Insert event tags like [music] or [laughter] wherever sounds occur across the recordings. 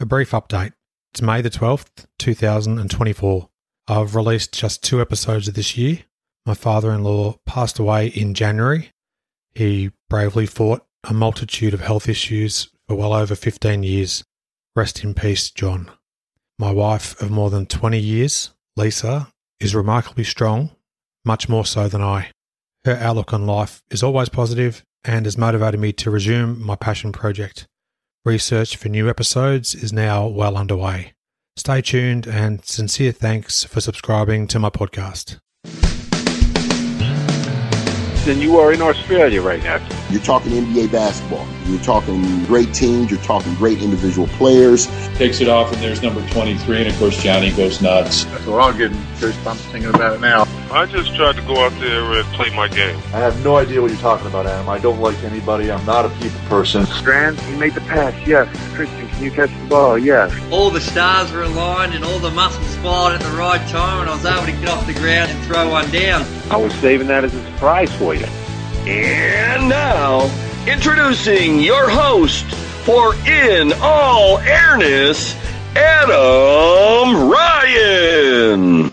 A brief update. It's May the 12th, 2024. I've released just two episodes of this year. My father in law passed away in January. He bravely fought a multitude of health issues for well over 15 years. Rest in peace, John. My wife of more than 20 years, Lisa, is remarkably strong, much more so than I. Her outlook on life is always positive and has motivated me to resume my passion project. Research for new episodes is now well underway. Stay tuned and sincere thanks for subscribing to my podcast. Then you are in Australia right now. You're talking NBA basketball. You're talking great teams. You're talking great individual players. Takes it off, and there's number 23, and of course, Johnny goes nuts. That's what I'm getting goosebumps thinking about it now. I just tried to go out there and play my game. I have no idea what you're talking about, Adam. I don't like anybody. I'm not a people person. Strand, you made the pass, yes. Christian, can you catch the ball? Yes. All the stars were aligned and all the muscles fired at the right time, and I was able to get off the ground and throw one down. I was saving that as a surprise for you. And now, introducing your host for In All Airness, Adam Ryan.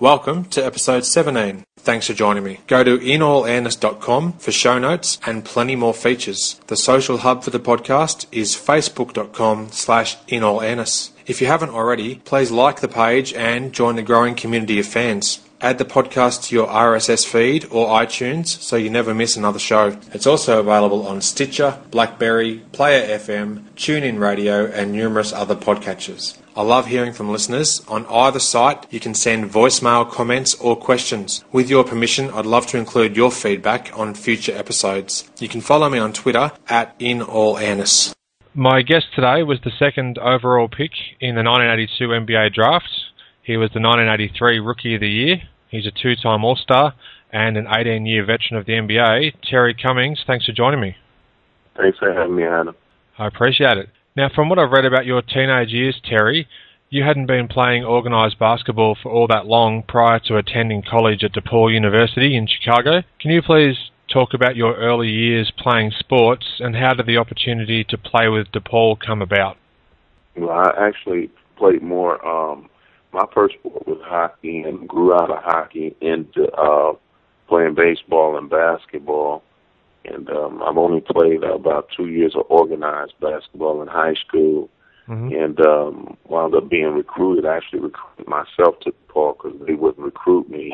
Welcome to episode 17. Thanks for joining me. Go to inallairness.com for show notes and plenty more features. The social hub for the podcast is facebook.com slash inallairness. If you haven't already, please like the page and join the growing community of fans. Add the podcast to your RSS feed or iTunes so you never miss another show. It's also available on Stitcher, Blackberry, Player FM, TuneIn Radio, and numerous other podcatchers. I love hearing from listeners. On either site, you can send voicemail comments or questions. With your permission, I'd love to include your feedback on future episodes. You can follow me on Twitter at In All Airness. My guest today was the second overall pick in the 1982 NBA draft. He was the 1983 Rookie of the Year. He's a two-time All-Star and an 18-year veteran of the NBA. Terry Cummings, thanks for joining me. Thanks for having me, Adam. I appreciate it. Now, from what I've read about your teenage years, Terry, you hadn't been playing organised basketball for all that long prior to attending college at DePaul University in Chicago. Can you please talk about your early years playing sports and how did the opportunity to play with DePaul come about? Well, I actually played more. Um, my first sport was hockey and grew out of hockey into uh, playing baseball and basketball. And um, I've only played about two years of organized basketball in high school. Mm-hmm. And um, wound up being recruited. I actually recruited myself to DePaul because they wouldn't recruit me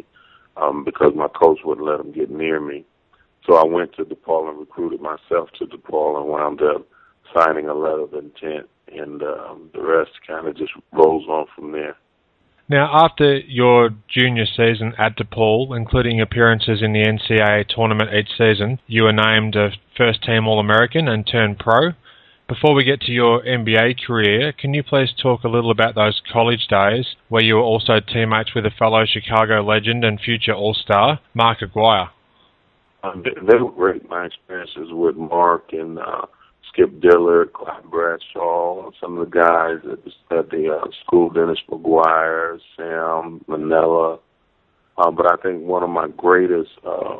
um, because my coach wouldn't let them get near me. So I went to DePaul and recruited myself to DePaul and wound up signing a letter of intent. And um, the rest kind of just rolls on from there. Now, after your junior season at DePaul, including appearances in the NCAA tournament each season, you were named a first team All American and turned pro. Before we get to your NBA career, can you please talk a little about those college days where you were also teammates with a fellow Chicago legend and future All Star, Mark Aguirre? Um, they were great. My experiences with Mark and uh, Skip Dillard, Clyde Bradshaw, some of the guys at, at the uh, school, Dennis McGuire, Sam Manella. Uh, but I think one of my greatest uh,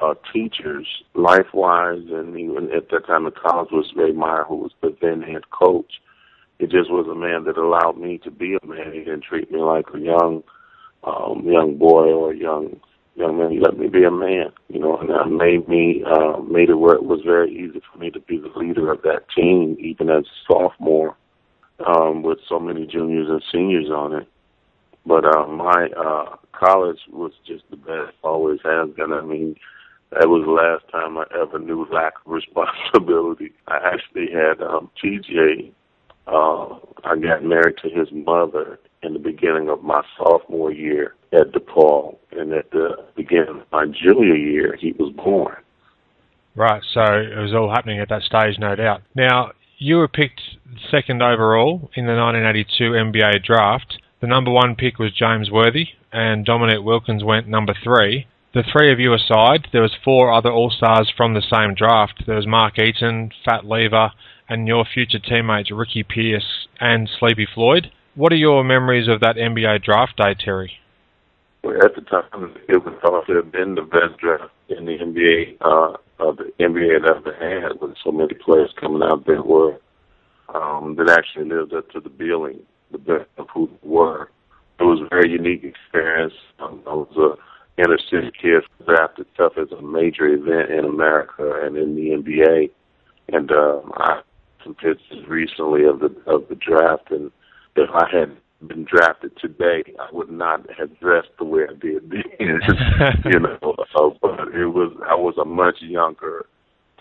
uh, teachers, life-wise, and even at that time in college, was Ray Meyer, who was the then head coach. It just was a man that allowed me to be a man. He didn't treat me like a young, um, young boy or a young young man. He let me be a man, you know, and that made me uh, made it where it was very easy for me to be the leader of that team, even as a sophomore, um, with so many juniors and seniors on it. But uh, my uh, college was just the best, always has been. I mean, that was the last time I ever knew lack of [laughs] responsibility. I actually had um, TJ. Uh, I got married to his mother in the beginning of my sophomore year at DePaul, and at the beginning of my junior year, he was born. Right, so it was all happening at that stage, no doubt. Now, you were picked second overall in the 1982 NBA draft. The number one pick was James Worthy, and Dominique Wilkins went number three. The three of you aside, there was four other All-Stars from the same draft. There was Mark Eaton, Fat Lever, and your future teammates Ricky Pierce and Sleepy Floyd. What are your memories of that NBA draft day, Terry? At the time, it was thought to have been the best draft in the NBA, uh, of the NBA had ever had, with so many players coming out that were um, that actually lived up to the billing, the best of who they were. It was a very unique experience. Um, I was a inner city kid drafted tough as a major event in America and in the NBA. And um, I some pictures recently of the of the draft, and if I had been drafted today, I would not have dressed the way I did then. [laughs] you know, so, but it was I was a much younger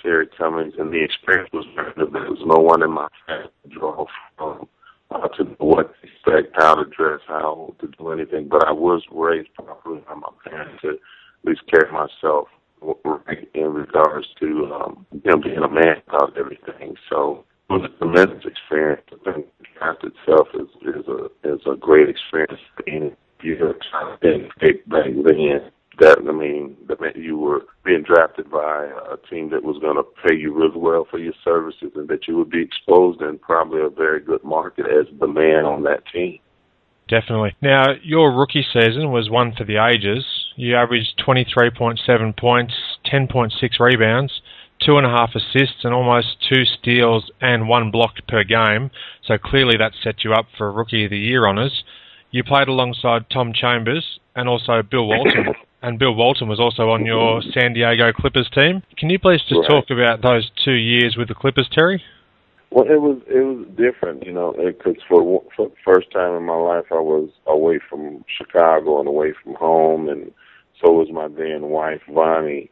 Terry Cummings, and the experience was very different. There was no one in my family to draw from uh, to know what to expect, how to dress, how to do anything. But I was raised properly by my parents to at least carry myself right in regards to um, you know being a man about everything. So was a tremendous experience. I think the draft itself is is a is a great experience for any you're trying to think back then that I mean that meant you were being drafted by a team that was going to pay you really well for your services, and that you would be exposed in probably a very good market as the man on that team. Definitely. Now, your rookie season was one for the ages. You averaged 23.7 points, 10.6 rebounds, two and a half assists, and almost two steals and one block per game. So clearly that set you up for Rookie of the Year honours. You played alongside Tom Chambers and also Bill Walton. [coughs] and Bill Walton was also on your San Diego Clippers team. Can you please just right. talk about those two years with the Clippers, Terry? Well, it was it was different, you know, because for, for the first time in my life, I was away from Chicago and away from home, and so was my then wife, Vonnie.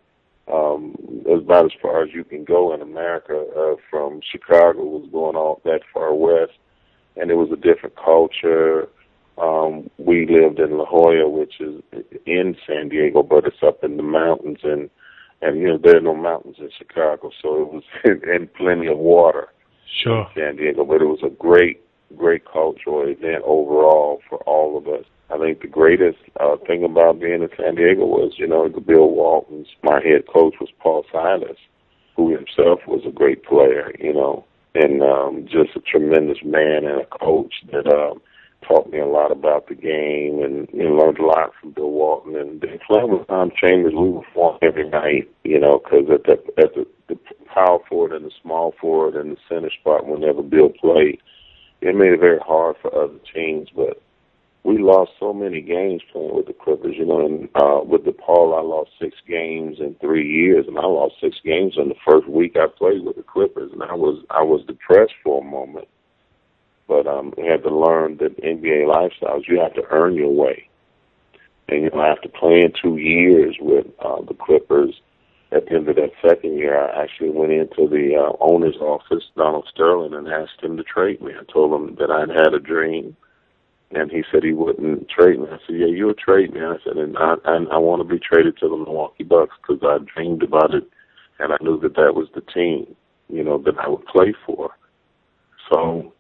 Um, it about as far as you can go in America. Uh, from Chicago was going all that far west, and it was a different culture um, we lived in La Jolla, which is in San Diego, but it's up in the mountains, and and you know there are no mountains in Chicago, so it was [laughs] and plenty of water. Sure. San Diego, but it was a great, great cultural event overall for all of us. I think the greatest uh, thing about being in San Diego was, you know, the Bill Waltons. My head coach was Paul Silas, who himself was a great player, you know, and um, just a tremendous man and a coach that um, taught me a lot about the game and you know, learned a lot from Bill Walton and then playing with Tom Chambers. We were fought every night, you know, because at the at the, the power forward and the small forward and the center spot, whenever Bill played, it made it very hard for other teams. But we lost so many games playing with the Clippers, you know. And uh, with DePaul, I lost six games in three years, and I lost six games in the first week I played with the Clippers, and I was I was depressed for a moment but um, we had to learn that NBA lifestyles. You have to earn your way, and you know after playing two years with uh, the Clippers, at the end of that second year, I actually went into the uh, owner's office, Donald Sterling, and asked him to trade me. I told him that I'd had a dream, and he said he wouldn't trade me. I said, "Yeah, you'll trade me." I said, "And I I, I want to be traded to the Milwaukee Bucks because I dreamed about it, and I knew that that was the team, you know, that I would play for." So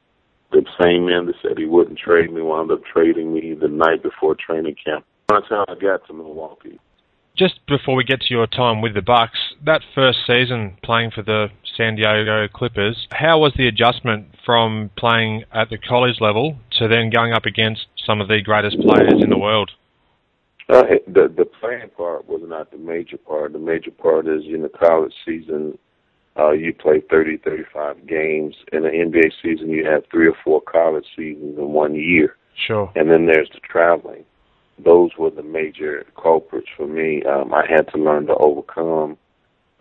the same man that said he wouldn't trade me wound up trading me the night before training camp. That's how I got to Milwaukee. Just before we get to your time with the Bucks, that first season playing for the San Diego Clippers, how was the adjustment from playing at the college level to then going up against some of the greatest players in the world? Uh, the the playing part was not the major part. The major part is in the college season uh, you play 30, 35 games. In the NBA season, you have three or four college seasons in one year. Sure. And then there's the traveling. Those were the major culprits for me. Um, I had to learn to overcome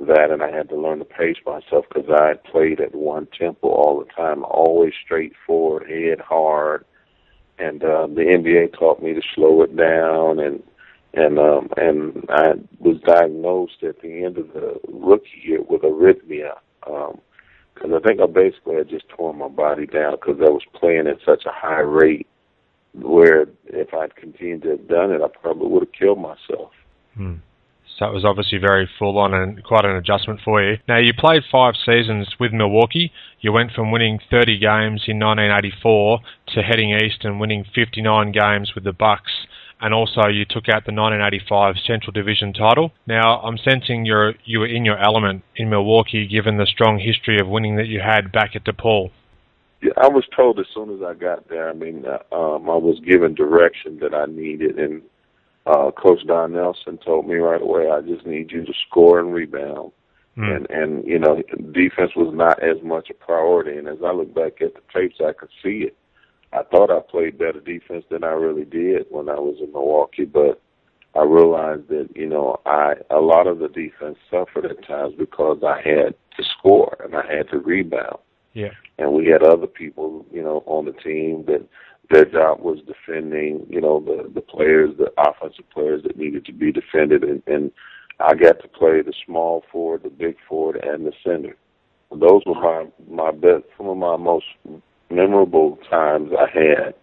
that, and I had to learn to pace myself because I had played at one tempo all the time, always straightforward, head hard. And uh, the NBA taught me to slow it down and and um, and I was diagnosed at the end of the rookie year with arrhythmia because um, I think I basically had just torn my body down because I was playing at such a high rate. Where if I'd continued to have done it, I probably would have killed myself. Hmm. So it was obviously very full on and quite an adjustment for you. Now you played five seasons with Milwaukee. You went from winning 30 games in 1984 to heading east and winning 59 games with the Bucks and also you took out the 1985 Central Division title. Now, I'm sensing you're you were in your element in Milwaukee, given the strong history of winning that you had back at DePaul. Yeah, I was told as soon as I got there. I mean, uh, um, I was given direction that I needed, and uh, Coach Don Nelson told me right away, "I just need you to score and rebound." Mm. And and you know, defense was not as much a priority. And as I look back at the tapes, I could see it. I thought I played better defense than I really did when I was in Milwaukee, but I realized that you know I a lot of the defense suffered at times because I had to score and I had to rebound. Yeah. And we had other people, you know, on the team that their job was defending, you know, the the players, the offensive players that needed to be defended, and, and I got to play the small forward, the big forward, and the center. Those were my my best, some of my most memorable times I had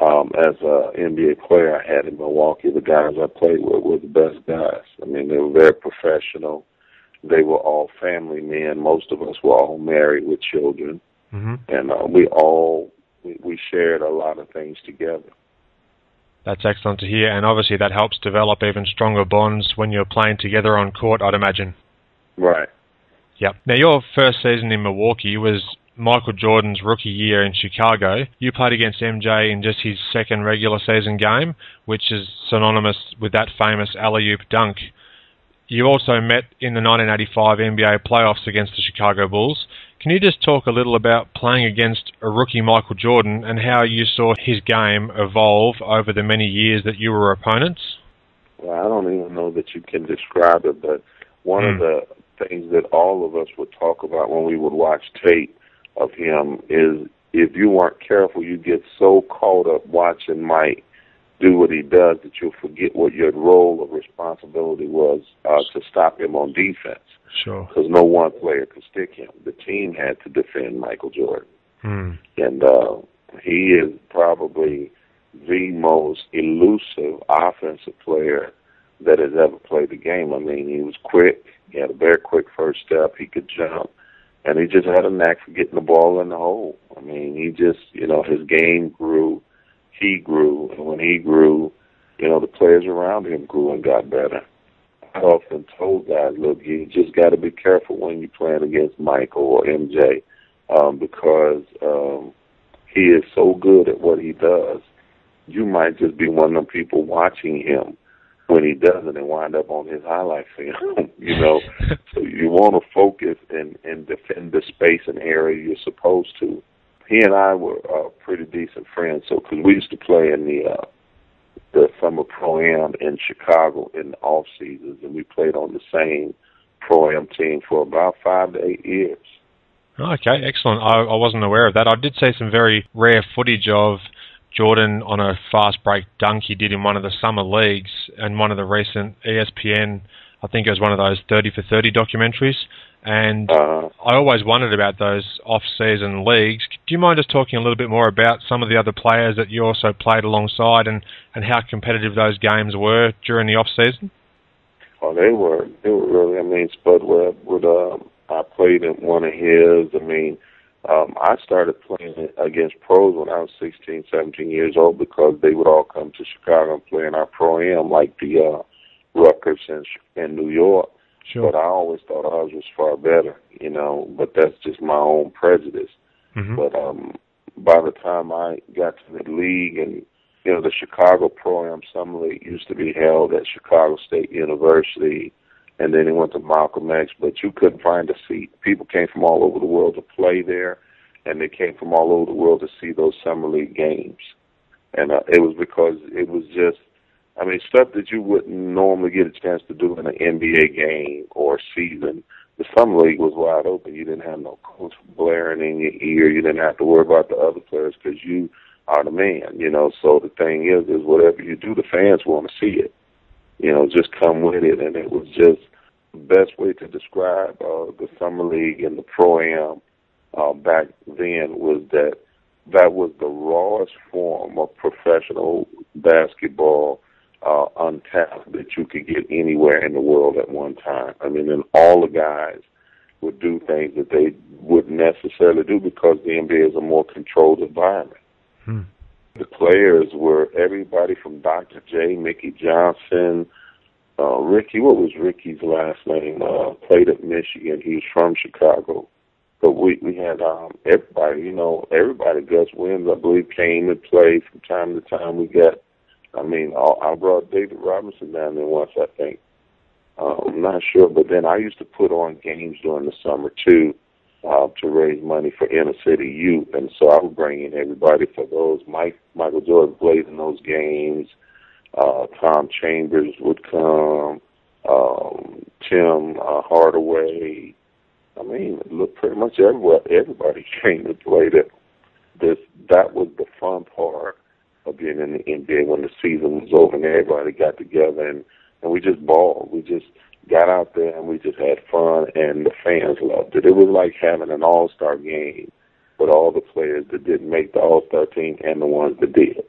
um, as a NBA player. I had in Milwaukee. The guys I played with were the best guys. I mean, they were very professional. They were all family men. Most of us were all married with children, mm-hmm. and uh, we all we, we shared a lot of things together. That's excellent to hear, and obviously that helps develop even stronger bonds when you're playing together on court, I'd imagine. Right. Yep. Now, your first season in Milwaukee was Michael Jordan's rookie year in Chicago. You played against MJ in just his second regular season game, which is synonymous with that famous alley oop dunk. You also met in the 1985 NBA playoffs against the Chicago Bulls. Can you just talk a little about playing against a rookie Michael Jordan and how you saw his game evolve over the many years that you were opponents? Well, I don't even know that you can describe it, but one mm. of hmm. the things that all of us would talk about when we would watch tape of him is if you weren't careful, you get so caught up watching Mike do what he does that you'll forget what your role of responsibility was uh, to stop him on defense. Sure. Because no one player could stick him. The team had to defend Michael Jordan. Hmm. And uh, he is probably the most elusive offensive player that has ever played the game. I mean, he was quick. He had a very quick first step. He could jump. And he just had a knack for getting the ball in the hole. I mean, he just, you know, his game grew he grew, and when he grew, you know, the players around him grew and got better. I often told guys, look, you just got to be careful when you're playing against Michael or MJ, um, because um, he is so good at what he does. You might just be one of them people watching him when he doesn't and wind up on his highlight film. [laughs] you know, [laughs] so you want to focus and and defend the space and area you're supposed to he and I were uh, pretty decent friends. So because we used to play in the uh, the summer pro am in Chicago in the off seasons, and we played on the same pro am team for about five to eight years. Okay, excellent. I, I wasn't aware of that. I did see some very rare footage of Jordan on a fast break dunk he did in one of the summer leagues and one of the recent ESPN. I think it was one of those 30 for 30 documentaries. And uh, I always wondered about those off-season leagues. Do you mind just talking a little bit more about some of the other players that you also played alongside, and, and how competitive those games were during the off-season? Oh, they were. They were really. I mean, Spud Webb would. Um, I played in one of his. I mean, um, I started playing against pros when I was 16, 17 years old because they would all come to Chicago and play in our pro am, like the uh, Ruckers in, in New York Sure. But I always thought ours was far better, you know. But that's just my own prejudice. Mm-hmm. But um, by the time I got to the league, and you know, the Chicago Pro Am Summer League used to be held at Chicago State University, and then it went to Malcolm X. But you couldn't find a seat. People came from all over the world to play there, and they came from all over the world to see those summer league games. And uh, it was because it was just I mean, stuff that you wouldn't normally get a chance to do in an NBA game or season. The summer league was wide open. You didn't have no coach blaring in your ear. You didn't have to worry about the other players because you are the man. You know, so the thing is, is whatever you do, the fans want to see it. You know, just come with it, and it was just the best way to describe uh, the summer league and the pro am uh, back then was that that was the rawest form of professional basketball uh, untapped that you could get anywhere in the world at one time. I mean, and all the guys would do things that they wouldn't necessarily do because the NBA is a more controlled environment. Hmm. The players were everybody from Dr. J, Mickey Johnson, uh, Ricky. What was Ricky's last name? Uh, played at Michigan. He was from Chicago. But we we had um, everybody. You know, everybody. Gus Williams, I believe, came and played from time to time. We got I mean, I brought David Robinson down there once, I think. Uh, I'm not sure, but then I used to put on games during the summer too uh, to raise money for inner city youth, and so I would bring in everybody for those. Mike Michael Jordan played in those games. Uh, Tom Chambers would come. Um, Tim uh, Hardaway. I mean, look, pretty much everywhere, everybody [laughs] came to play. That this that was the fun part of being in the NBA when the season was over and everybody got together and and we just balled. We just got out there and we just had fun and the fans loved it. It was like having an all star game with all the players that didn't make the all star team and the ones that did.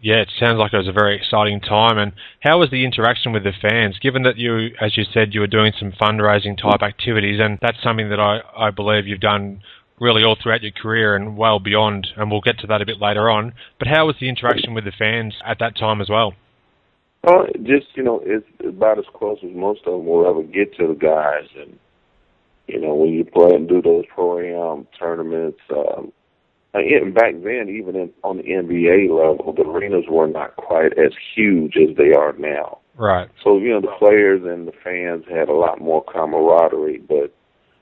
Yeah, it sounds like it was a very exciting time. And how was the interaction with the fans? Given that you, as you said, you were doing some fundraising type activities, and that's something that I, I believe you've done really all throughout your career and well beyond, and we'll get to that a bit later on. But how was the interaction with the fans at that time as well? Oh, just you know, it's about as close as most of them will ever get to the guys, and you know, when you play and do those pro am tournaments, um, and back then, even in, on the NBA level, the arenas were not quite as huge as they are now. Right. So you know, the players and the fans had a lot more camaraderie, but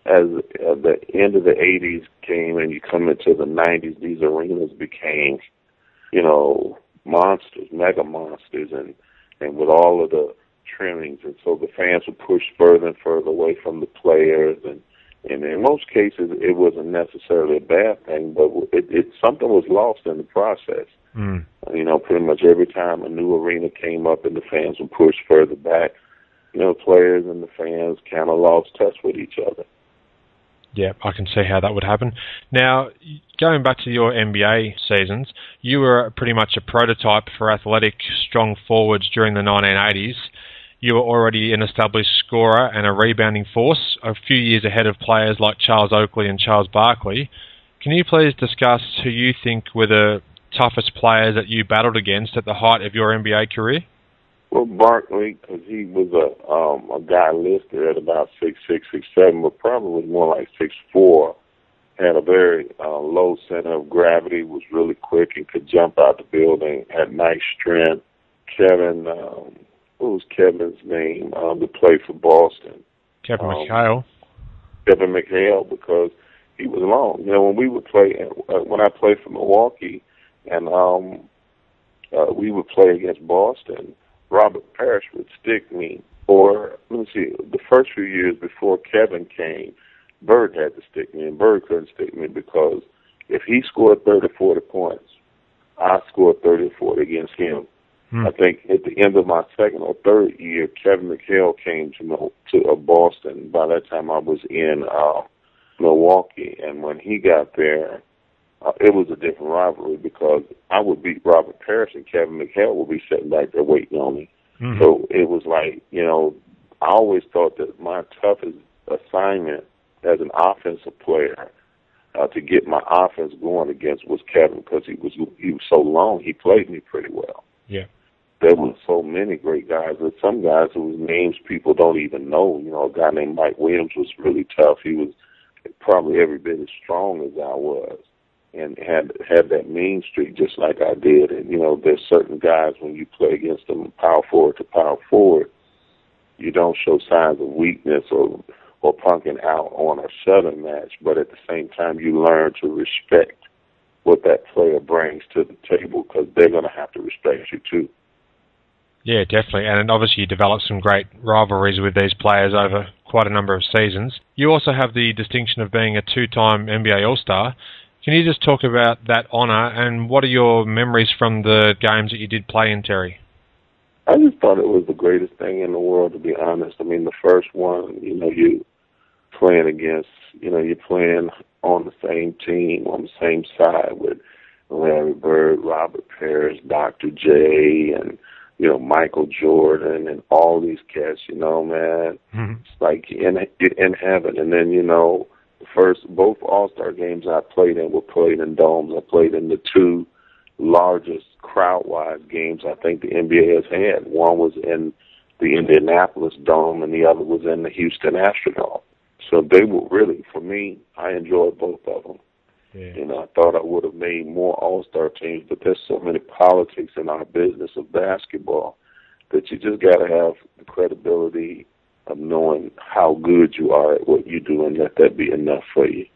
as uh, the end of the 80s came and you come into the 90s, these arenas became, you know, monsters, mega monsters, and and with all of the trimmings, and so the fans would push further and further away from the players, and and in most cases it wasn't necessarily a bad thing, but it, it something was lost in the process. Mm. You know, pretty much every time a new arena came up and the fans would push further back, you know, players and the fans kind of lost touch with each other. Yeah, I can see how that would happen. Now, going back to your NBA seasons, you were pretty much a prototype for athletic, strong forwards during the 1980s. You were already an established scorer and a rebounding force, a few years ahead of players like Charles Oakley and Charles Barkley. Can you please discuss who you think were the toughest players that you battled against at the height of your NBA career? Well, Barkley, because he was a um, a guy listed at about six six six seven, but probably was more like six four. Had a very uh, low center of gravity, was really quick and could jump out the building. Had nice strength. Kevin, um, what was Kevin's name? Um, to play for Boston. Kevin um, McHale. Kevin McHale, because he was long. You know, when we would play, uh, when I played for Milwaukee, and um, uh, we would play against Boston Robert Parish would stick me. Or let me see, the first few years before Kevin came, Bird had to stick me, and Bird couldn't stick me because if he scored 30, or 40 points, I scored 30 or 40 against him. Hmm. I think at the end of my second or third year, Kevin McHale came to to uh, Boston. By that time, I was in uh, Milwaukee, and when he got there, uh, it was a different rivalry because I would beat Robert Parish and Kevin McHale would be sitting back there waiting on me. Mm-hmm. So it was like, you know, I always thought that my toughest assignment as an offensive player uh, to get my offense going against was Kevin because he was he was so long. He played me pretty well. Yeah. There were so many great guys, and some guys whose names people don't even know. You know, a guy named Mike Williams was really tough. He was probably every bit as strong as I was and had had that mean streak just like I did. And you know, there's certain guys when you play against them, power forward to power forward, you don't show signs of weakness or or punking out on a sudden match, but at the same time, you learn to respect what that player brings to the table because they're going to have to respect you too. Yeah, definitely. And obviously, you develop some great rivalries with these players over quite a number of seasons. You also have the distinction of being a two time NBA All Star. Can you just talk about that honour and what are your memories from the games that you did play in Terry? I just thought it was the greatest thing in the world, to be honest. I mean, the first one, you know, you playing against, you know, you're playing on the same team, on the same side with Larry Bird, Robert Parish, Dr. J, and, you know, Michael Jordan, and all these cats, you know, man. Mm-hmm. It's like in, in heaven. And then, you know, first both All Star games I played in were played in domes. I played in the two largest crowd wise games I think the NBA has had. One was in the Indianapolis Dome and the other was in the Houston Astrodome. So they were really for me, I enjoyed both of them. Yeah. You know, I thought I would have made more All Star teams, but there's so many politics in our business of basketball that you just got to have the credibility of knowing how good you are at what you do and let that be enough for you.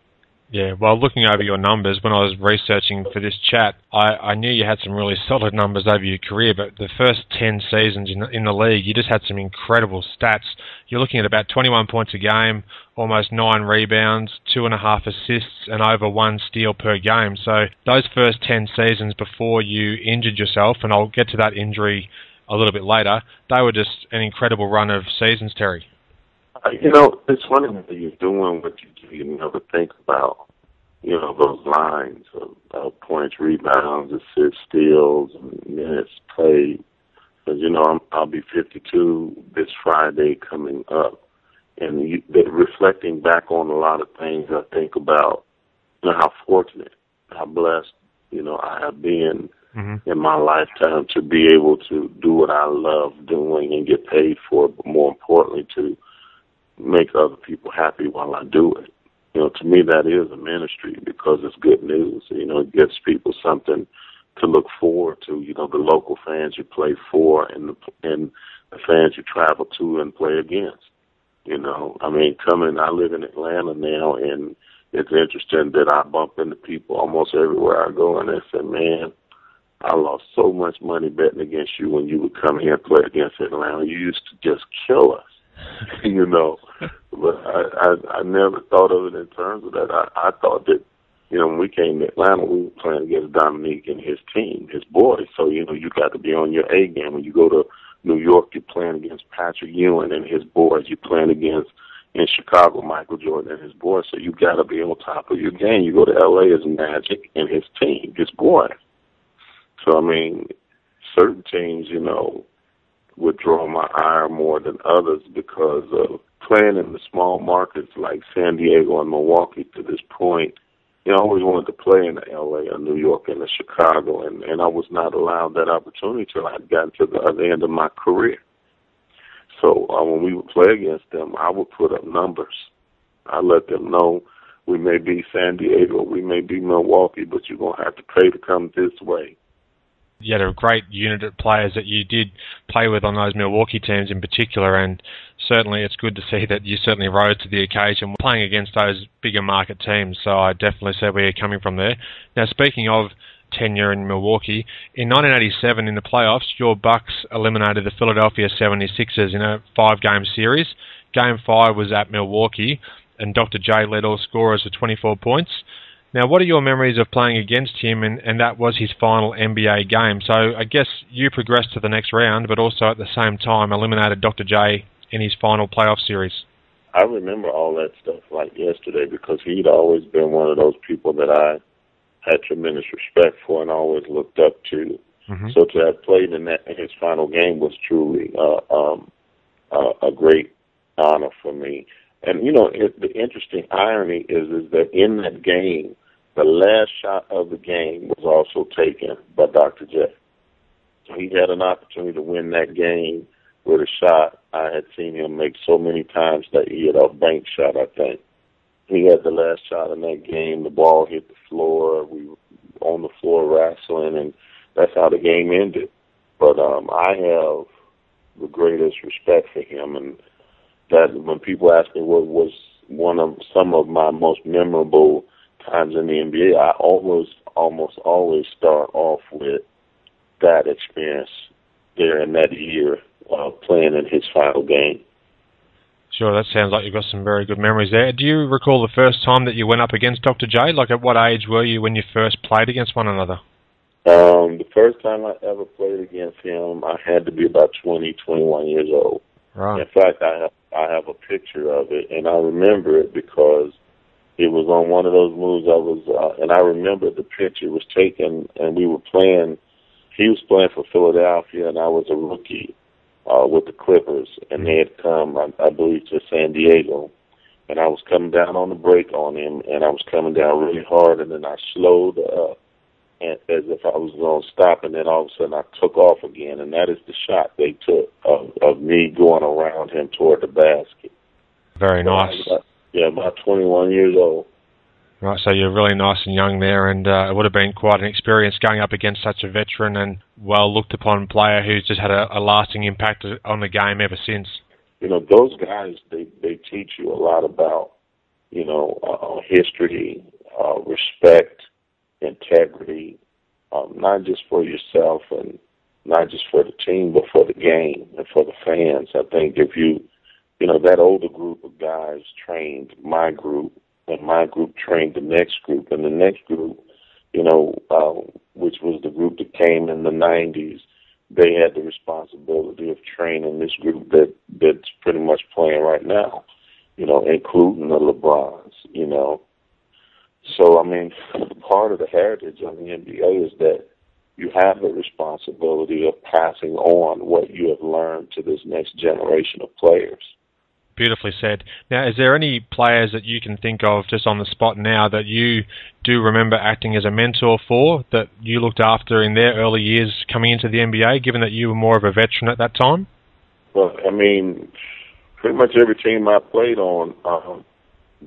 Yeah, well, looking over your numbers when I was researching for this chat, I, I knew you had some really solid numbers over your career, but the first 10 seasons in the, in the league, you just had some incredible stats. You're looking at about 21 points a game, almost nine rebounds, two and a half assists, and over one steal per game. So those first 10 seasons before you injured yourself, and I'll get to that injury a little bit later, they were just an incredible run of seasons, Terry. Uh, you know, it's funny that you're doing what you do. You never think about, you know, those lines of, of points, rebounds, assists, steals, and minutes played. Because you know, I'm, I'll be 52 this Friday coming up, and you, reflecting back on a lot of things, I think about, you know, how fortunate, how blessed, you know, I have been mm-hmm. in my lifetime to be able to do what I love doing and get paid for it, but more importantly, to make other people happy while I do it. You know, to me that is a ministry because it's good news. You know, it gives people something to look forward to. You know, the local fans you play for and the and the fans you travel to and play against. You know, I mean, coming. I live in Atlanta now, and it's interesting that I bump into people almost everywhere I go, and they say, "Man, I lost so much money betting against you when you would come here and play against Atlanta. You used to just kill us." [laughs] you know. But I, I I never thought of it in terms of that. I, I thought that, you know, when we came to Atlanta, we were playing against Dominique and his team, his boys. So you know, you got to be on your A game. When you go to New York, you're playing against Patrick Ewing and his boys. You're playing against in Chicago, Michael Jordan and his boys. So you got to be on top of your game. You go to L.A. as Magic and his team, his boys. So I mean, certain teams, you know, would draw my ire more than others because of playing in the small markets like San Diego and Milwaukee to this point. You know, I always wanted to play in LA or New York and Chicago, and, and I was not allowed that opportunity till I got to the other end of my career. So uh, when we would play against them, I would put up numbers. I let them know we may be San Diego, we may be Milwaukee, but you're to have to pay to come this way you had a great unit of players that you did play with on those Milwaukee teams in particular, and certainly it's good to see that you certainly rose to the occasion playing against those bigger market teams. So I definitely see where you're coming from there. Now, speaking of tenure in Milwaukee, in 1987 in the playoffs, your Bucks eliminated the Philadelphia 76ers in a five-game series. Game five was at Milwaukee, and Dr. J led all scorers with 24 points. Now, what are your memories of playing against him, and, and that was his final NBA game? So I guess you progressed to the next round, but also at the same time eliminated Dr. J in his final playoff series. I remember all that stuff like yesterday because he'd always been one of those people that I had tremendous respect for and always looked up to. Mm-hmm. So to have played in that in his final game was truly uh, um, uh, a great honor for me. And you know, it, the interesting irony is is that in that game, the last shot of the game was also taken by Dr. J. He had an opportunity to win that game with a shot I had seen him make so many times that he had a bank shot, I think. He had the last shot in that game. The ball hit the floor. We were on the floor wrestling, and that's how the game ended. But um, I have the greatest respect for him, and that when people ask me what was one of some of my most memorable times in the NBA, I almost almost always start off with that experience there in that year uh, playing in his final game. Sure, that sounds like you've got some very good memories there. Do you recall the first time that you went up against Dr. J? Like, at what age were you when you first played against one another? Um, the first time I ever played against him, I had to be about twenty, twenty-one years old. Right. In fact, I have I have a picture of it, and I remember it because it was on one of those moves I was, uh, and I remember the picture was taken, and we were playing. He was playing for Philadelphia, and I was a rookie uh, with the Clippers, and they had come, I, I believe, to San Diego, and I was coming down on the break on him, and I was coming down really hard, and then I slowed up, and, as if I was going to stop, and then all of a sudden I took off again, and that is the shot they took of, of me going around him toward the basket. Very nice. Yeah, about 21 years old. Right, so you're really nice and young there, and uh, it would have been quite an experience going up against such a veteran and well looked upon player who's just had a, a lasting impact on the game ever since. you know, those guys they they teach you a lot about, you know, uh, history, uh, respect, integrity, um, not just for yourself and not just for the team, but for the game and for the fans. I think if you, you know, that older group of guys trained my group, and my group trained the next group, and the next group, you know, uh, which was the group that came in the '90s, they had the responsibility of training this group that that's pretty much playing right now, you know, including the LeBrons, you know. So I mean, part of the heritage of the NBA is that you have the responsibility of passing on what you have learned to this next generation of players. Beautifully said. Now, is there any players that you can think of just on the spot now that you do remember acting as a mentor for, that you looked after in their early years coming into the NBA, given that you were more of a veteran at that time? Well, I mean, pretty much every team I played on, um,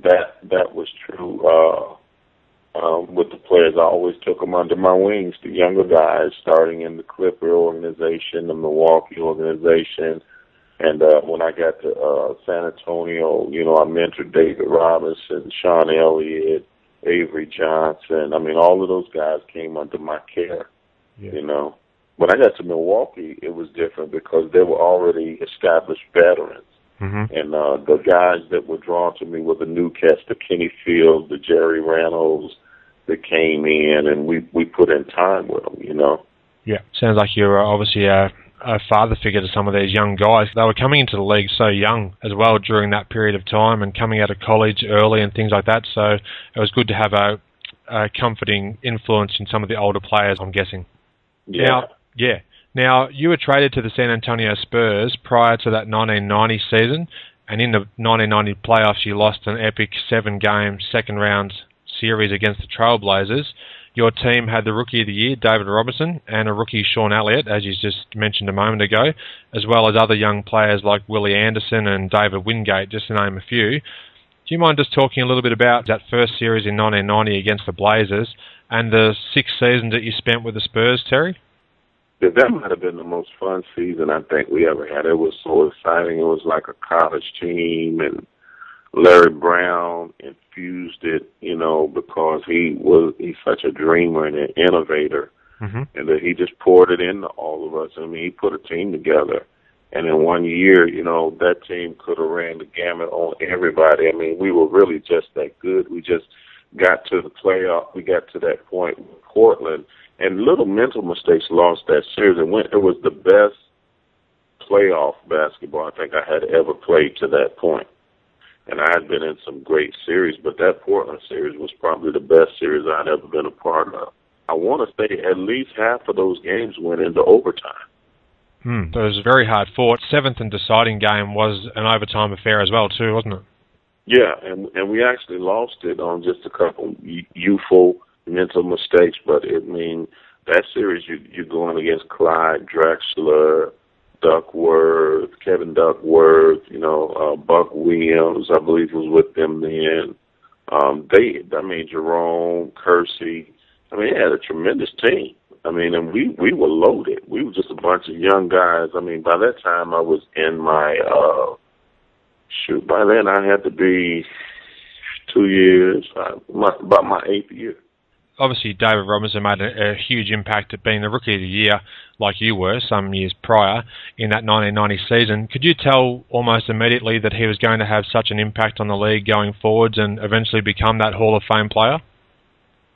that that was true. Uh, um, with the players. I always took them under my wings, the younger guys, starting in the Clipper organization, the Milwaukee organization. And uh, when I got to uh, San Antonio, you know, I mentored David Robinson, Sean Elliott, Avery Johnson. I mean, all of those guys came under my care, yeah. you know. When I got to Milwaukee, it was different because they were already established veterans. Mm-hmm. And uh, the guys that were drawn to me were the new cats, the Kenny Fields, the Jerry Reynolds that came in, and we we put in time with them. You know. Yeah, sounds like you're obviously a, a father figure to some of these young guys. They were coming into the league so young as well during that period of time, and coming out of college early and things like that. So it was good to have a, a comforting influence in some of the older players. I'm guessing. Yeah. Now, yeah. Now, you were traded to the San Antonio Spurs prior to that 1990 season, and in the 1990 playoffs, you lost an epic seven game second round series against the Trailblazers. Your team had the Rookie of the Year, David Robinson, and a rookie, Sean Elliott, as you just mentioned a moment ago, as well as other young players like Willie Anderson and David Wingate, just to name a few. Do you mind just talking a little bit about that first series in 1990 against the Blazers and the six seasons that you spent with the Spurs, Terry? Yeah, that might have been the most fun season I think we ever had. It was so exciting. It was like a college team, and Larry Brown infused it, you know, because he was he's such a dreamer and an innovator, mm-hmm. and that he just poured it into all of us. I mean, he put a team together, and in one year, you know, that team could have ran the gamut on everybody. I mean, we were really just that good. We just got to the playoff. We got to that point with Portland and little mental mistakes lost that series. And went, it was the best playoff basketball I think I had ever played to that point. And I had been in some great series, but that Portland series was probably the best series I'd ever been a part of. I want to say at least half of those games went into overtime. Hmm. So it was very hard fought. Seventh and deciding game was an overtime affair as well, too, wasn't it? Yeah, and and we actually lost it on just a couple youthful mental mistakes, but it I mean that series you you're going against Clyde Drexler, Duckworth, Kevin Duckworth, you know, uh, Buck Williams, I believe was with them then. Um, they, I mean, Jerome, Kersey, I mean, they had a tremendous team. I mean, and we we were loaded. We were just a bunch of young guys. I mean, by that time I was in my uh shoot. By then I had to be two years, uh, my, about my eighth year obviously David Robinson made a, a, huge impact at being the rookie of the year, like you were some years prior in that 1990 season. Could you tell almost immediately that he was going to have such an impact on the league going forwards and eventually become that Hall of Fame player?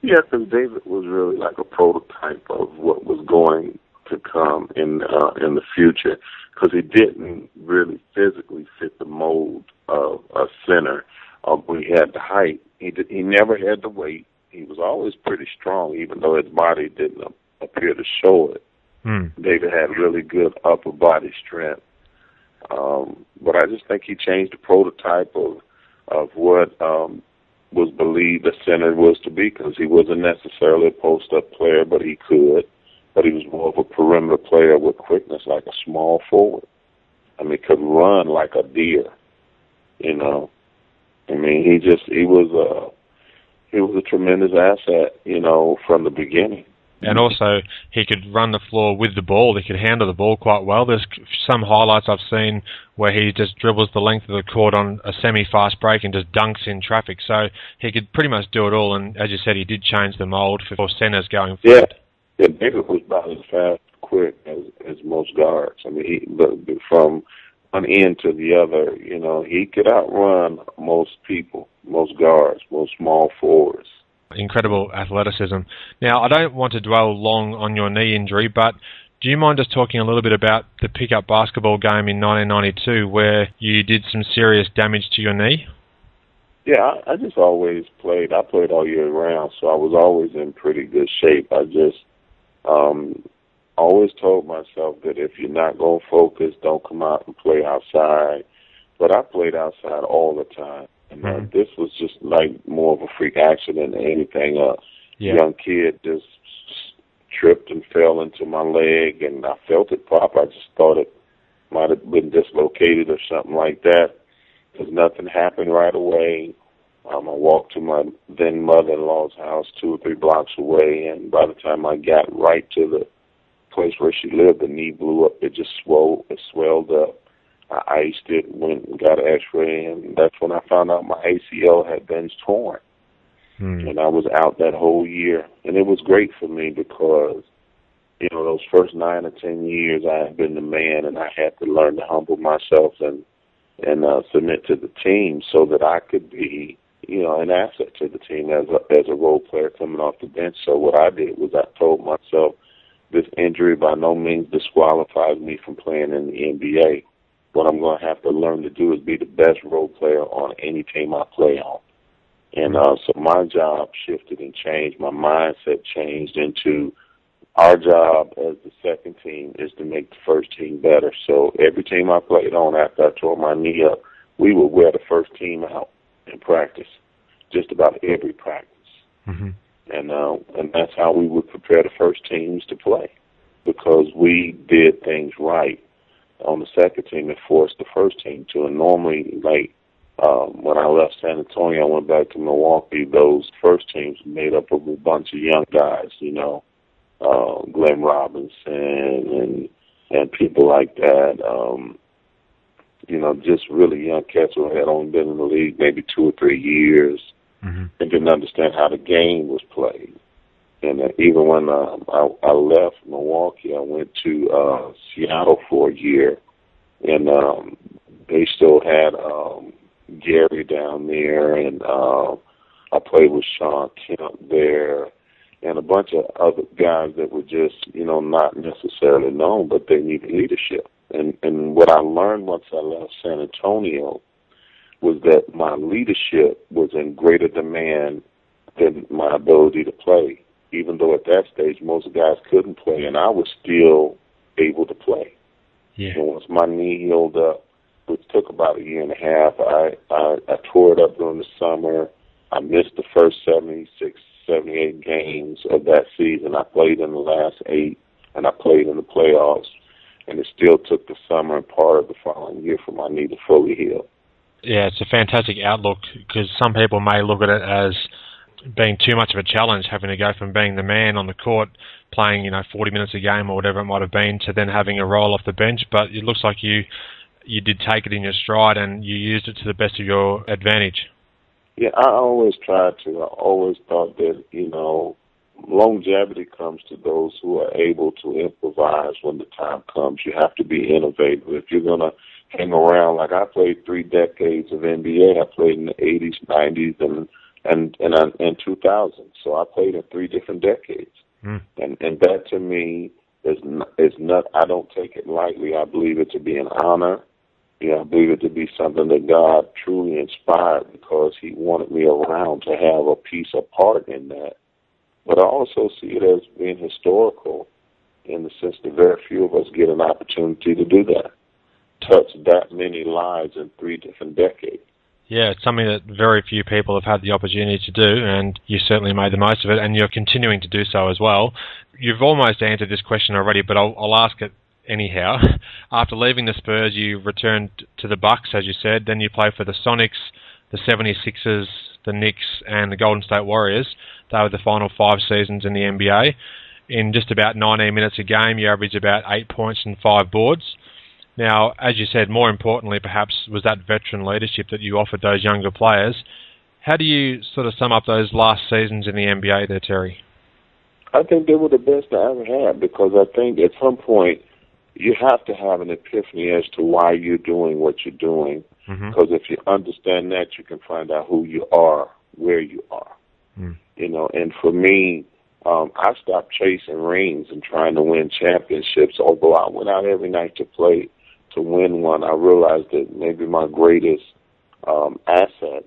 Yeah, because David was really like a prototype of what was going to come in uh, in the future. Because he didn't really physically fit the mold of a center. Uh, he had the height. He did, he never had the weight he was always pretty strong, even though his body didn't appear to show it. Mm. David had really good upper body strength. Um, but I just think he changed the prototype of of what um, was believed the center was to be because he wasn't necessarily a post up player, but he could. But he was more of a perimeter player with quickness, like a small forward. I mean, could run like a deer. You know, I mean, he just he was uh he was a tremendous asset, you know, from the beginning. and also he could run the floor with the ball. He could handle the ball quite well. There's some highlights I've seen where he just dribbles the length of the court on a semi-fast break and just dunks in traffic. So he could pretty much do it all. And as you said, he did change the mould for centers going forward. Yeah, yeah. David was about as fast, quick as as most guards. I mean, he but from one end to the other, you know, he could outrun most people, most guards, most small forwards incredible athleticism. Now, I don't want to dwell long on your knee injury, but do you mind just talking a little bit about the pickup basketball game in 1992 where you did some serious damage to your knee? Yeah, I, I just always played. I played all year round, so I was always in pretty good shape. I just um always told myself that if you're not going to focus, don't come out and play outside. But I played outside all the time. And uh, mm-hmm. this was just like more of a freak accident than anything. A yeah. young kid just tripped and fell into my leg, and I felt it pop. I just thought it might have been dislocated or something like that. Because nothing happened right away. Um, I walked to my then mother-in-law's house two or three blocks away, and by the time I got right to the place where she lived, the knee blew up. It just swelled, it swelled up. I iced it, went and got an X-ray, and that's when I found out my ACL had been torn. Hmm. And I was out that whole year, and it was great for me because, you know, those first nine or ten years I had been the man, and I had to learn to humble myself and and uh, submit to the team so that I could be, you know, an asset to the team as a as a role player coming off the bench. So what I did was I told myself, this injury by no means disqualifies me from playing in the NBA what I'm going to have to learn to do is be the best role player on any team I play on. And uh, so my job shifted and changed. My mindset changed into our job as the second team is to make the first team better. So every team I played on after I tore my knee up, we would wear the first team out in practice, just about every practice. Mm-hmm. And uh, and that's how we would prepare the first teams to play because we did things right on the second team and forced the first team to. And normally, like um, when I left San Antonio, I went back to Milwaukee. Those first teams made up of a bunch of young guys, you know, uh, Glenn Robinson and and people like that. Um, you know, just really young cats who had only been in the league maybe two or three years mm-hmm. and didn't understand how the game was played. And uh, even when uh, I, I left Milwaukee, I went to uh, Seattle for a year, and um, they still had um, Gary down there, and uh, I played with Shawn Kemp there, and a bunch of other guys that were just, you know, not necessarily known, but they needed leadership. And and what I learned once I left San Antonio was that my leadership was in greater demand than my ability to play even though at that stage most guys couldn't play, and I was still able to play. Yeah. And once my knee healed up, which took about a year and a half, I, I, I tore it up during the summer. I missed the first 76, 78 games of that season. I played in the last eight, and I played in the playoffs. And it still took the summer and part of the following year for my knee to fully heal. Yeah, it's a fantastic outlook because some people may look at it as being too much of a challenge, having to go from being the man on the court, playing you know 40 minutes a game or whatever it might have been, to then having a role off the bench. But it looks like you you did take it in your stride and you used it to the best of your advantage. Yeah, I always tried to. I always thought that you know longevity comes to those who are able to improvise when the time comes. You have to be innovative. If you're gonna hang around like I played three decades of NBA, I played in the 80s, 90s, and and and uh, in 2000. So I played in three different decades, mm. and and that to me is is not. I don't take it lightly. I believe it to be an honor. Yeah, I believe it to be something that God truly inspired because He wanted me around to have a piece of part in that. But I also see it as being historical in the sense that very few of us get an opportunity to do that, touch that many lives in three different decades. Yeah, it's something that very few people have had the opportunity to do, and you certainly made the most of it, and you're continuing to do so as well. You've almost answered this question already, but I'll, I'll ask it anyhow. [laughs] After leaving the Spurs, you returned to the Bucks, as you said. Then you played for the Sonics, the 76ers, the Knicks, and the Golden State Warriors. They were the final five seasons in the NBA. in just about 19 minutes a game, you average about eight points and five boards. Now, as you said, more importantly, perhaps, was that veteran leadership that you offered those younger players. How do you sort of sum up those last seasons in the NBA there, Terry? I think they were the best I ever had because I think at some point you have to have an epiphany as to why you're doing what you're doing. Mm-hmm. Because if you understand that, you can find out who you are, where you are. Mm. You know, and for me, um, I stopped chasing rings and trying to win championships. Although I went out every night to play to win one, I realized that maybe my greatest um, asset,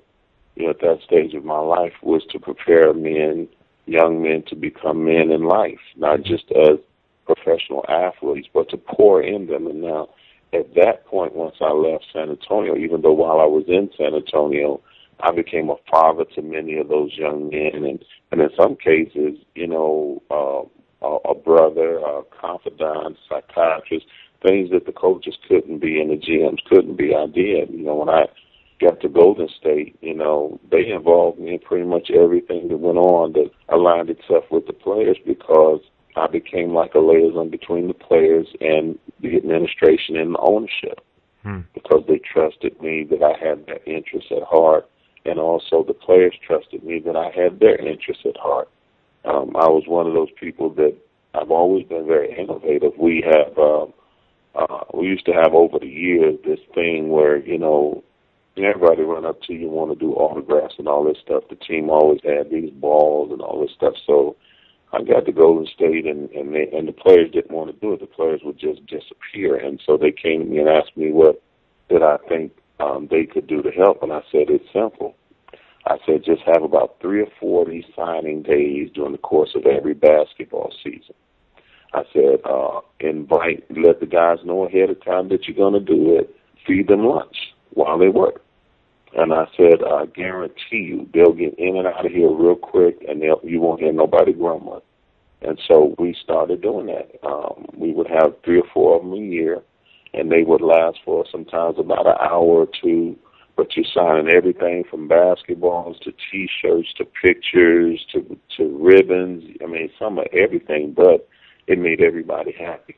you know, at that stage of my life was to prepare men, young men, to become men in life, not just as professional athletes, but to pour in them. And now, at that point, once I left San Antonio, even though while I was in San Antonio, I became a father to many of those young men, and and in some cases, you know, uh, a, a brother, a confidant, psychiatrist, things that the coaches couldn't be and the GMs couldn't be. I did. You know, when I got to Golden State, you know, they involved me in pretty much everything that went on that aligned itself with the players because I became like a liaison between the players and the administration and the ownership Hmm. because they trusted me that I had their interests at heart, and also the players trusted me that I had their interests at heart. Um, I was one of those people that I've always been very innovative. We have, uh, uh, we used to have over the years this thing where you know everybody run up to you want to do autographs and all this stuff. The team always had these balls and all this stuff. So I got to Golden State, and and they, and the players didn't want to do it. The players would just disappear, and so they came to me and asked me what did I think um, they could do to help, and I said it's simple. I said just have about three or four of these signing days during the course of every basketball season. I said uh, invite, let the guys know ahead of time that you're going to do it. Feed them lunch while they work. And I said, I guarantee you, they'll get in and out of here real quick, and they'll, you won't hear nobody grumbling. And so we started doing that. Um, we would have three or four of them a year, and they would last for sometimes about an hour or two. But you're signing everything from basketballs to T-shirts to pictures to to ribbons. I mean, some of everything, but it made everybody happy.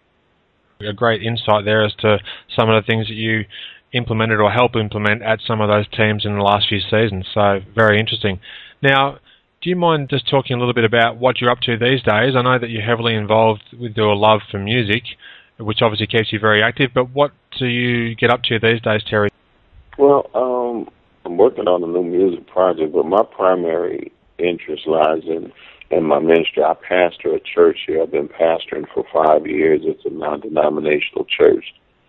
A great insight there as to some of the things that you implemented or helped implement at some of those teams in the last few seasons. So very interesting. Now, do you mind just talking a little bit about what you're up to these days? I know that you're heavily involved with your love for music, which obviously keeps you very active. But what do you get up to these days, Terry? Well, um, I'm working on a new music project, but my primary interest lies in in my ministry. I pastor a church here. I've been pastoring for five years. It's a non-denominational church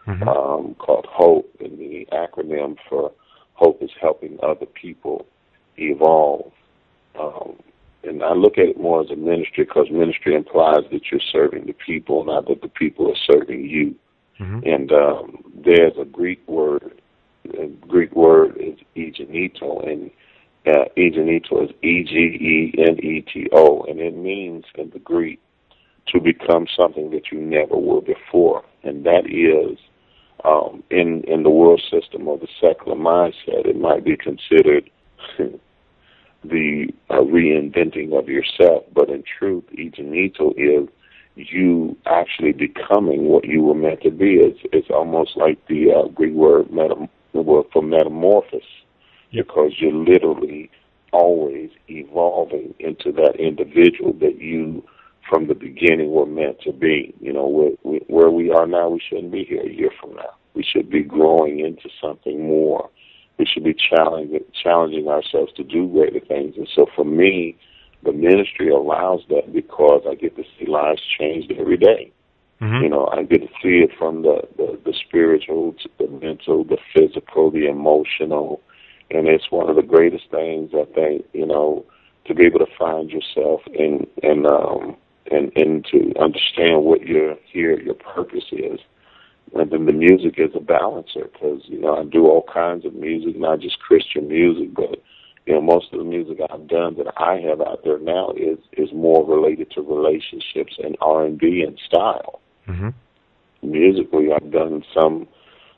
Mm-hmm. um, called Hope, and the acronym for Hope is helping other people evolve. Um, and I look at it more as a ministry because ministry implies that you're serving the people, not that the people are serving you. Mhm. And um, there's a Greek word. The Greek word is egeneto, and uh, egeneto is E G E N E T O, and it means in the Greek to become something that you never were before, and that is um, in in the world system of the secular mindset, it might be considered [laughs] the uh, reinventing of yourself. But in truth, egeneto is you actually becoming what you were meant to be. It's it's almost like the uh, Greek word metam- word for metamorphosis, because you're literally always evolving into that individual that you from the beginning were meant to be. You know, where, where we are now, we shouldn't be here a year from now. We should be growing into something more. We should be challenging, challenging ourselves to do greater things. And so for me, the ministry allows that because I get to see lives changed every day. Mm-hmm. You know, I get to see it from the, the, the spiritual to the mental, the physical, the emotional. And it's one of the greatest things I think, you know, to be able to find yourself in, in um, and and to understand what your here your purpose is. And then the music is a balancer because you know I do all kinds of music, not just Christian music, but you know most of the music I've done that I have out there now is is more related to relationships and R and B and style. Mm-hmm. Musically, I've done some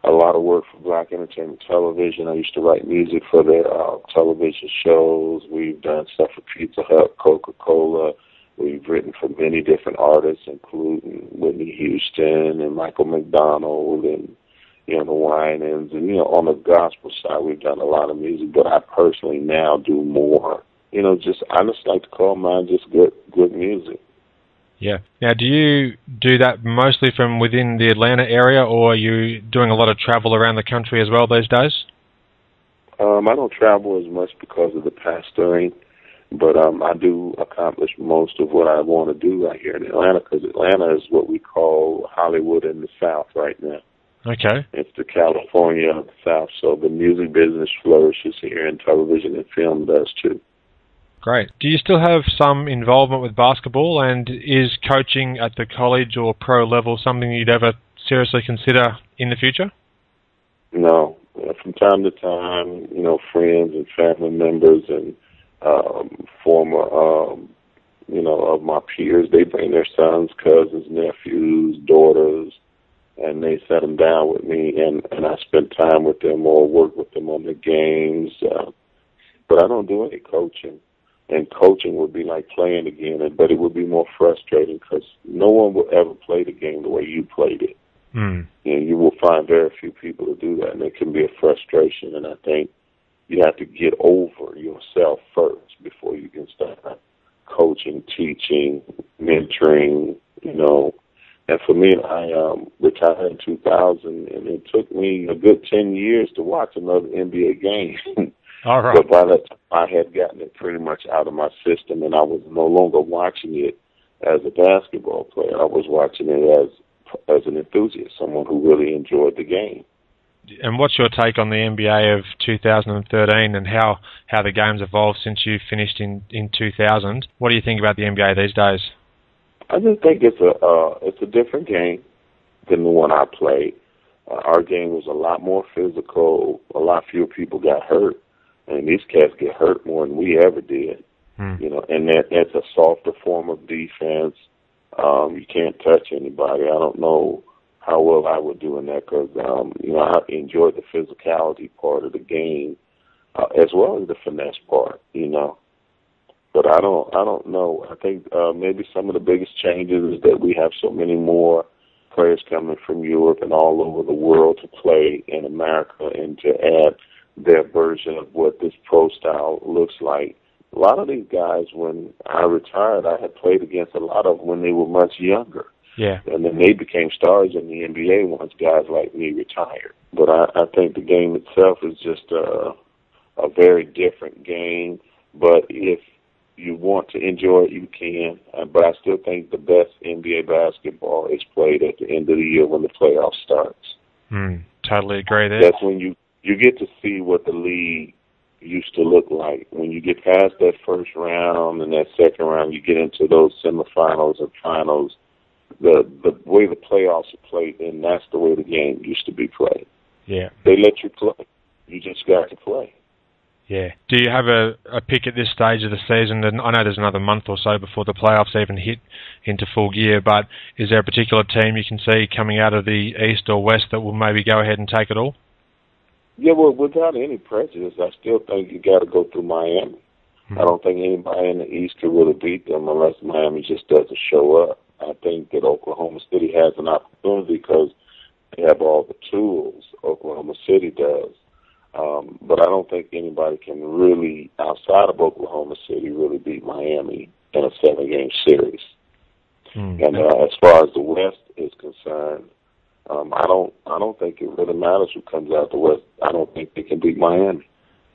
a lot of work for Black Entertainment Television. I used to write music for their uh, television shows. We've done stuff for Pizza Hut, Coca Cola. We've written for many different artists, including Whitney Houston and Michael McDonald and you know the Winans, and you know on the gospel side we've done a lot of music. But I personally now do more. You know, just I just like to call mine just good good music. Yeah. Now, do you do that mostly from within the Atlanta area, or are you doing a lot of travel around the country as well these days? Um, I don't travel as much because of the pastoring, but um, I do accomplish most of what I want to do right here in Atlanta because Atlanta is what we call Hollywood in the South right now. Okay. It's the California of the South, so the music business flourishes here, and television and film does too. Great. Do you still have some involvement with basketball, and is coaching at the college or pro level something you'd ever seriously consider in the future? No. From time to time, you know, friends and family members and um, former, um, you know, of my peers, they bring their sons, cousins, nephews, daughters, and they set them down with me, and and I spend time with them or work with them on the games. Uh, but I don't do any coaching and coaching would be like playing again, but it would be more frustrating because no one will ever play the game the way you played it. Mm. And you will find very few people to do that, and it can be a frustration. And I think you have to get over yourself first before you can start coaching, teaching, mentoring. You know, and for me, I um, retired in 2000, and it took me a good 10 years to watch another NBA game. [laughs] All right. But by that time, I had gotten it pretty much out of my system, and I was no longer watching it as a basketball player. I was watching it as as an enthusiast, someone who really enjoyed the game. And what's your take on the NBA of 2013 and how, how the game's evolved since you finished in, in 2000? What do you think about the NBA these days? I just think it's a uh, it's a different game than the one I played. Uh, our game was a lot more physical. A lot fewer people got hurt these cats get hurt more than we ever did. Hmm. You know, and that that's a softer form of defense. Um, you can't touch anybody. I don't know how well I would do in that because um, you know I enjoyed the physicality part of the game uh, as well as the finesse part. You know, but I don't I don't know. I think uh, maybe some of the biggest changes is that we have so many more players coming from Europe and all over the world to play in America and to add their version of what this pro style looks like. A lot of these guys, when I retired, I had played against a lot of them when they were much younger. Yeah. And then they became stars in the NBA once guys like me retired. But I, I think the game itself is just a, a very different game. But if you want to enjoy it, you can. Uh, but I still think the best NBA basketball is played at the end of the year when the playoffs starts. Mm, totally agree there. That's when you you get to see what the league used to look like. When you get past that first round and that second round, you get into those semifinals and finals. The the way the playoffs are played, and that's the way the game used to be played. Yeah. They let you play. You just got to play. Yeah. Do you have a, a pick at this stage of the season? And I know there's another month or so before the playoffs even hit into full gear, but is there a particular team you can see coming out of the East or West that will maybe go ahead and take it all? Yeah, well, without any prejudice, I still think you got to go through Miami. Mm-hmm. I don't think anybody in the East could really beat them unless Miami just doesn't show up. I think that Oklahoma City has an opportunity because they have all the tools. Oklahoma City does. Um, but I don't think anybody can really, outside of Oklahoma City, really beat Miami in a seven-game series. Mm-hmm. And uh, as far as the West is concerned, um, I don't I don't think it really matters who comes out the West. I don't think they can beat Miami.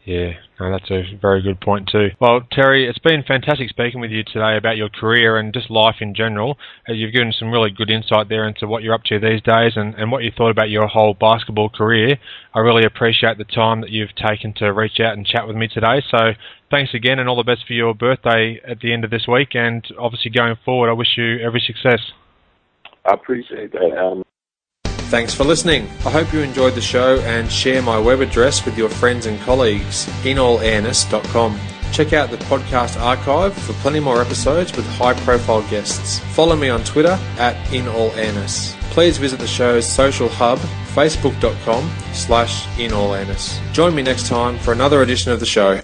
Yeah, no, that's a very good point too. Well, Terry, it's been fantastic speaking with you today about your career and just life in general. Uh, you've given some really good insight there into what you're up to these days and, and what you thought about your whole basketball career. I really appreciate the time that you've taken to reach out and chat with me today. So thanks again and all the best for your birthday at the end of this week and obviously going forward, I wish you every success. I appreciate that, Adam. Thanks for listening. I hope you enjoyed the show and share my web address with your friends and colleagues, inallairness.com. Check out the podcast archive for plenty more episodes with high profile guests. Follow me on Twitter at inallairness. Please visit the show's social hub, facebook.com slash inallairness. Join me next time for another edition of the show.